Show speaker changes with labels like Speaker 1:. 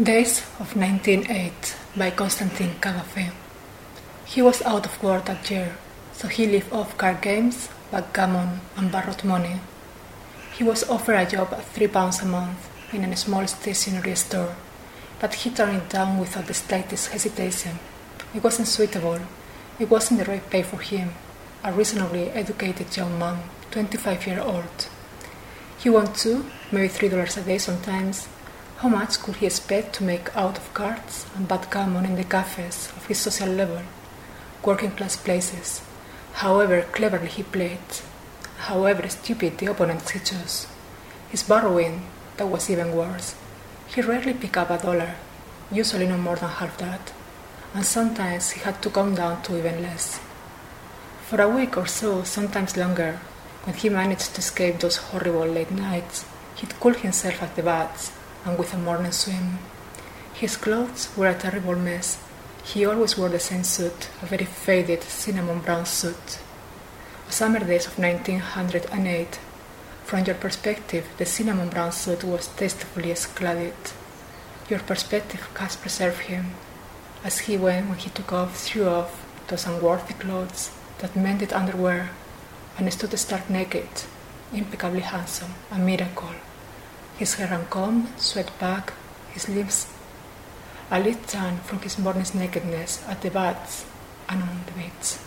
Speaker 1: Days of 1908 by Constantin Cavafy. He was out of work that year, so he lived off card games, backgammon, and borrowed money. He was offered a job at three pounds a month in a small stationery store, but he turned it down without the slightest hesitation. It wasn't suitable. It wasn't the right pay for him, a reasonably educated young man, 25 years old. He won two, maybe three dollars a day sometimes, how much could he expect to make out of cards and bad backgammon in the cafes of his social level, working class places, however cleverly he played, however stupid the opponents he chose? His borrowing, that was even worse. He rarely picked up a dollar, usually no more than half that, and sometimes he had to come down to even less. For a week or so, sometimes longer, when he managed to escape those horrible late nights, he'd cool himself at the baths and with a morning swim. His clothes were a terrible mess. He always wore the same suit, a very faded cinnamon brown suit. Summer days of 1908. From your perspective, the cinnamon brown suit was tastefully scladed. Your perspective has preserved him. As he went when he took off, threw off those unworthy clothes, that mended underwear, and stood stark naked, impeccably handsome, a miracle his hair uncombed, sweat back, his lips a lit tan from his morning's nakedness at the baths and on the beach.